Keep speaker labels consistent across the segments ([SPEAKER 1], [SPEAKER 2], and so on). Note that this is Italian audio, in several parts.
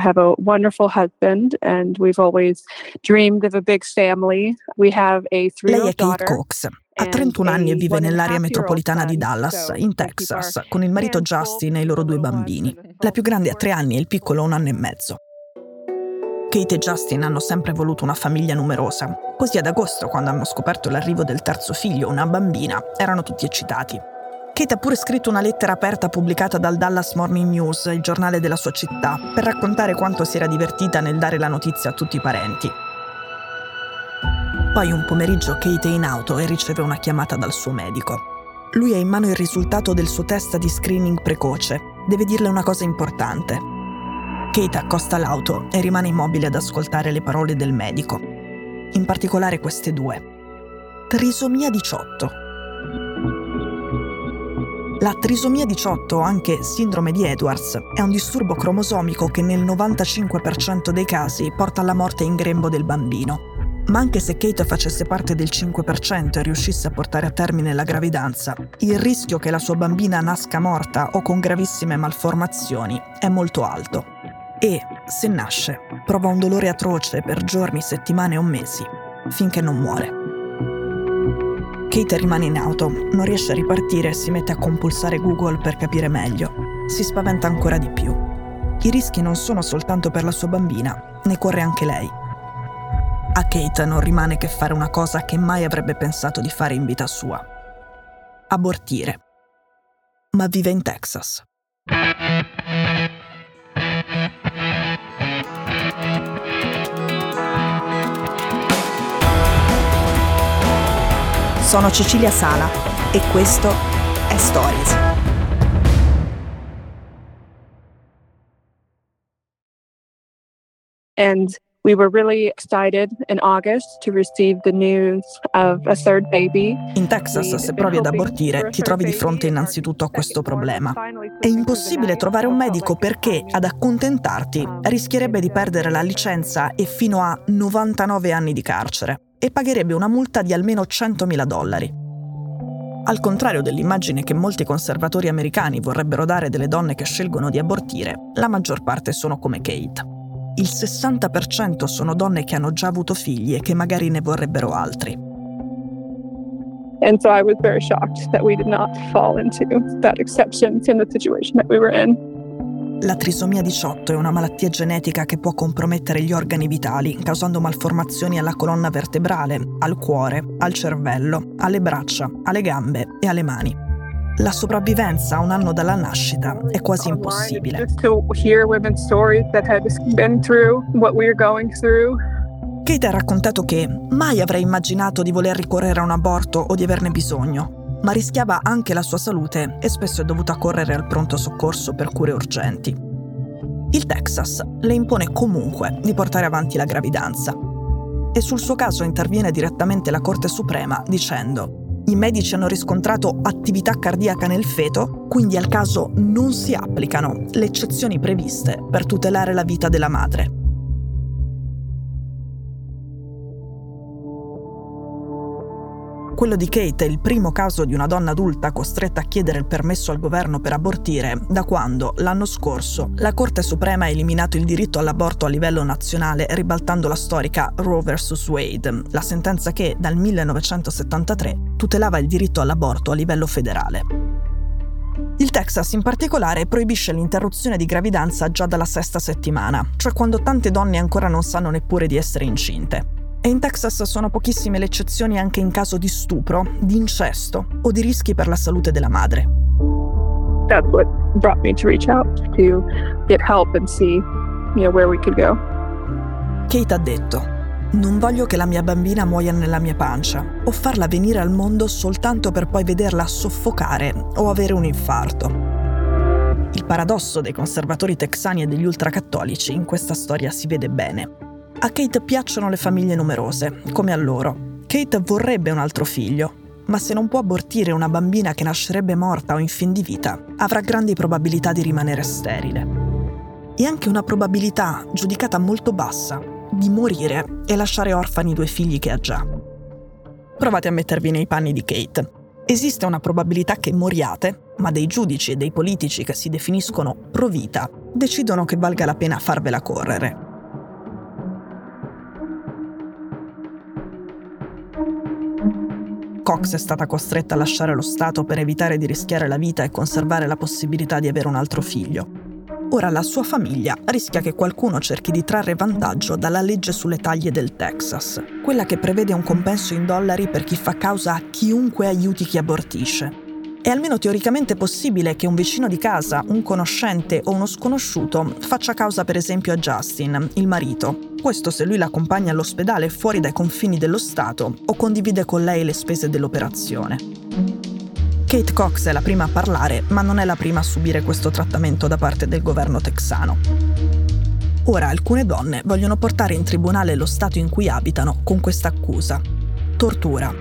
[SPEAKER 1] have a wonderful husband and we've always dreamed of a big family. We have a
[SPEAKER 2] Lei è Kate Cox. Ha 31 anni e vive nell'area metropolitana di Dallas, in Texas, con il marito Justin e i loro due bambini. La più grande ha 3 anni e il piccolo un anno e mezzo. Kate e Justin hanno sempre voluto una famiglia numerosa, così ad agosto, quando hanno scoperto l'arrivo del terzo figlio, una bambina, erano tutti eccitati. Kate ha pure scritto una lettera aperta pubblicata dal Dallas Morning News, il giornale della sua città, per raccontare quanto si era divertita nel dare la notizia a tutti i parenti. Poi un pomeriggio Kate è in auto e riceve una chiamata dal suo medico. Lui ha in mano il risultato del suo test di screening precoce. Deve dirle una cosa importante. Kate accosta l'auto e rimane immobile ad ascoltare le parole del medico. In particolare queste due. Trisomia 18. La trisomia 18, anche sindrome di Edwards, è un disturbo cromosomico che nel 95% dei casi porta alla morte in grembo del bambino. Ma anche se Kate facesse parte del 5% e riuscisse a portare a termine la gravidanza, il rischio che la sua bambina nasca morta o con gravissime malformazioni è molto alto. E, se nasce, prova un dolore atroce per giorni, settimane o mesi, finché non muore. Kate rimane in auto, non riesce a ripartire e si mette a compulsare Google per capire meglio. Si spaventa ancora di più. I rischi non sono soltanto per la sua bambina, ne corre anche lei. A Kate non rimane che fare una cosa che mai avrebbe pensato di fare in vita sua. Abortire. Ma vive in Texas. Sono Cecilia Sala e questo è Stories.
[SPEAKER 1] And we were really excited in August to receive the news of a third baby.
[SPEAKER 2] In Texas, se provi ad abortire, ti trovi di fronte innanzitutto a questo problema. È impossibile trovare un medico perché, ad accontentarti, rischierebbe di perdere la licenza e fino a 99 anni di carcere e pagherebbe una multa di almeno 100.000 dollari. Al contrario dell'immagine che molti conservatori americani vorrebbero dare delle donne che scelgono di abortire, la maggior parte sono come Kate. Il 60% sono donne che hanno già avuto figli e che magari ne vorrebbero altri.
[SPEAKER 1] And so I was very shocked that we did not fall into that exception in the situation that we were in.
[SPEAKER 2] La trisomia 18 è una malattia genetica che può compromettere gli organi vitali, causando malformazioni alla colonna vertebrale, al cuore, al cervello, alle braccia, alle gambe e alle mani. La sopravvivenza a un anno dalla nascita è quasi impossibile. Kate ha raccontato che mai avrei immaginato di voler ricorrere a un aborto o di averne bisogno, ma rischiava anche la sua salute e spesso è dovuta correre al pronto soccorso per cure urgenti. Il Texas le impone comunque di portare avanti la gravidanza e sul suo caso interviene direttamente la Corte Suprema dicendo i medici hanno riscontrato attività cardiaca nel feto, quindi al caso non si applicano le eccezioni previste per tutelare la vita della madre. Quello di Kate è il primo caso di una donna adulta costretta a chiedere il permesso al governo per abortire da quando, l'anno scorso, la Corte Suprema ha eliminato il diritto all'aborto a livello nazionale ribaltando la storica Roe vs. Wade, la sentenza che, dal 1973, tutelava il diritto all'aborto a livello federale. Il Texas in particolare proibisce l'interruzione di gravidanza già dalla sesta settimana, cioè quando tante donne ancora non sanno neppure di essere incinte. E in Texas sono pochissime le eccezioni anche in caso di stupro, di incesto o di rischi per la salute della madre.
[SPEAKER 1] That's what brought me to reach out to get help and see, you know, where we could go.
[SPEAKER 2] Kate ha detto: Non voglio che la mia bambina muoia nella mia pancia o farla venire al mondo soltanto per poi vederla soffocare o avere un infarto. Il paradosso dei conservatori texani e degli ultracattolici in questa storia si vede bene. A Kate piacciono le famiglie numerose, come a loro. Kate vorrebbe un altro figlio, ma se non può abortire una bambina che nascerebbe morta o in fin di vita, avrà grandi probabilità di rimanere sterile. E anche una probabilità, giudicata molto bassa, di morire e lasciare orfani due figli che ha già. Provate a mettervi nei panni di Kate. Esiste una probabilità che moriate, ma dei giudici e dei politici che si definiscono pro vita decidono che valga la pena farvela correre. Cox è stata costretta a lasciare lo Stato per evitare di rischiare la vita e conservare la possibilità di avere un altro figlio. Ora la sua famiglia rischia che qualcuno cerchi di trarre vantaggio dalla legge sulle taglie del Texas, quella che prevede un compenso in dollari per chi fa causa a chiunque aiuti chi abortisce. È almeno teoricamente possibile che un vicino di casa, un conoscente o uno sconosciuto faccia causa per esempio a Justin, il marito. Questo se lui l'accompagna all'ospedale fuori dai confini dello Stato o condivide con lei le spese dell'operazione. Kate Cox è la prima a parlare, ma non è la prima a subire questo trattamento da parte del governo texano. Ora alcune donne vogliono portare in tribunale lo Stato in cui abitano con questa accusa. Tortura,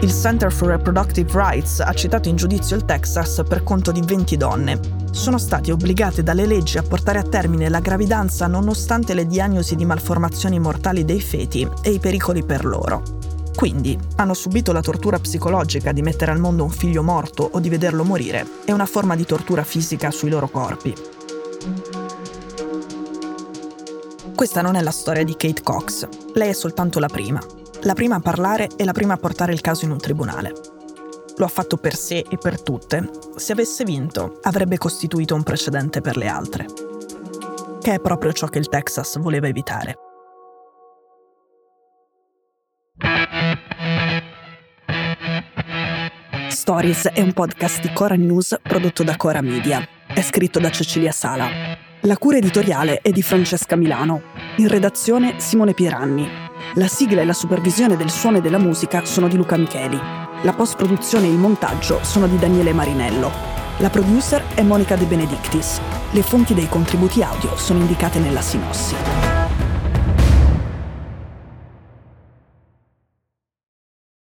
[SPEAKER 2] il Center for Reproductive Rights ha citato in giudizio il Texas per conto di 20 donne. Sono state obbligate dalle leggi a portare a termine la gravidanza nonostante le diagnosi di malformazioni mortali dei feti e i pericoli per loro. Quindi hanno subito la tortura psicologica di mettere al mondo un figlio morto o di vederlo morire e una forma di tortura fisica sui loro corpi. Questa non è la storia di Kate Cox, lei è soltanto la prima la prima a parlare e la prima a portare il caso in un tribunale. Lo ha fatto per sé e per tutte. Se avesse vinto, avrebbe costituito un precedente per le altre. Che è proprio ciò che il Texas voleva evitare. Stories è un podcast di Cora News prodotto da Cora Media. È scritto da Cecilia Sala. La cura editoriale è di Francesca Milano. In redazione Simone Pieranni. La sigla e la supervisione del suono e della musica sono di Luca Micheli. La post-produzione e il montaggio sono di Daniele Marinello. La producer è Monica De Benedictis. Le fonti dei contributi audio sono indicate nella sinossi.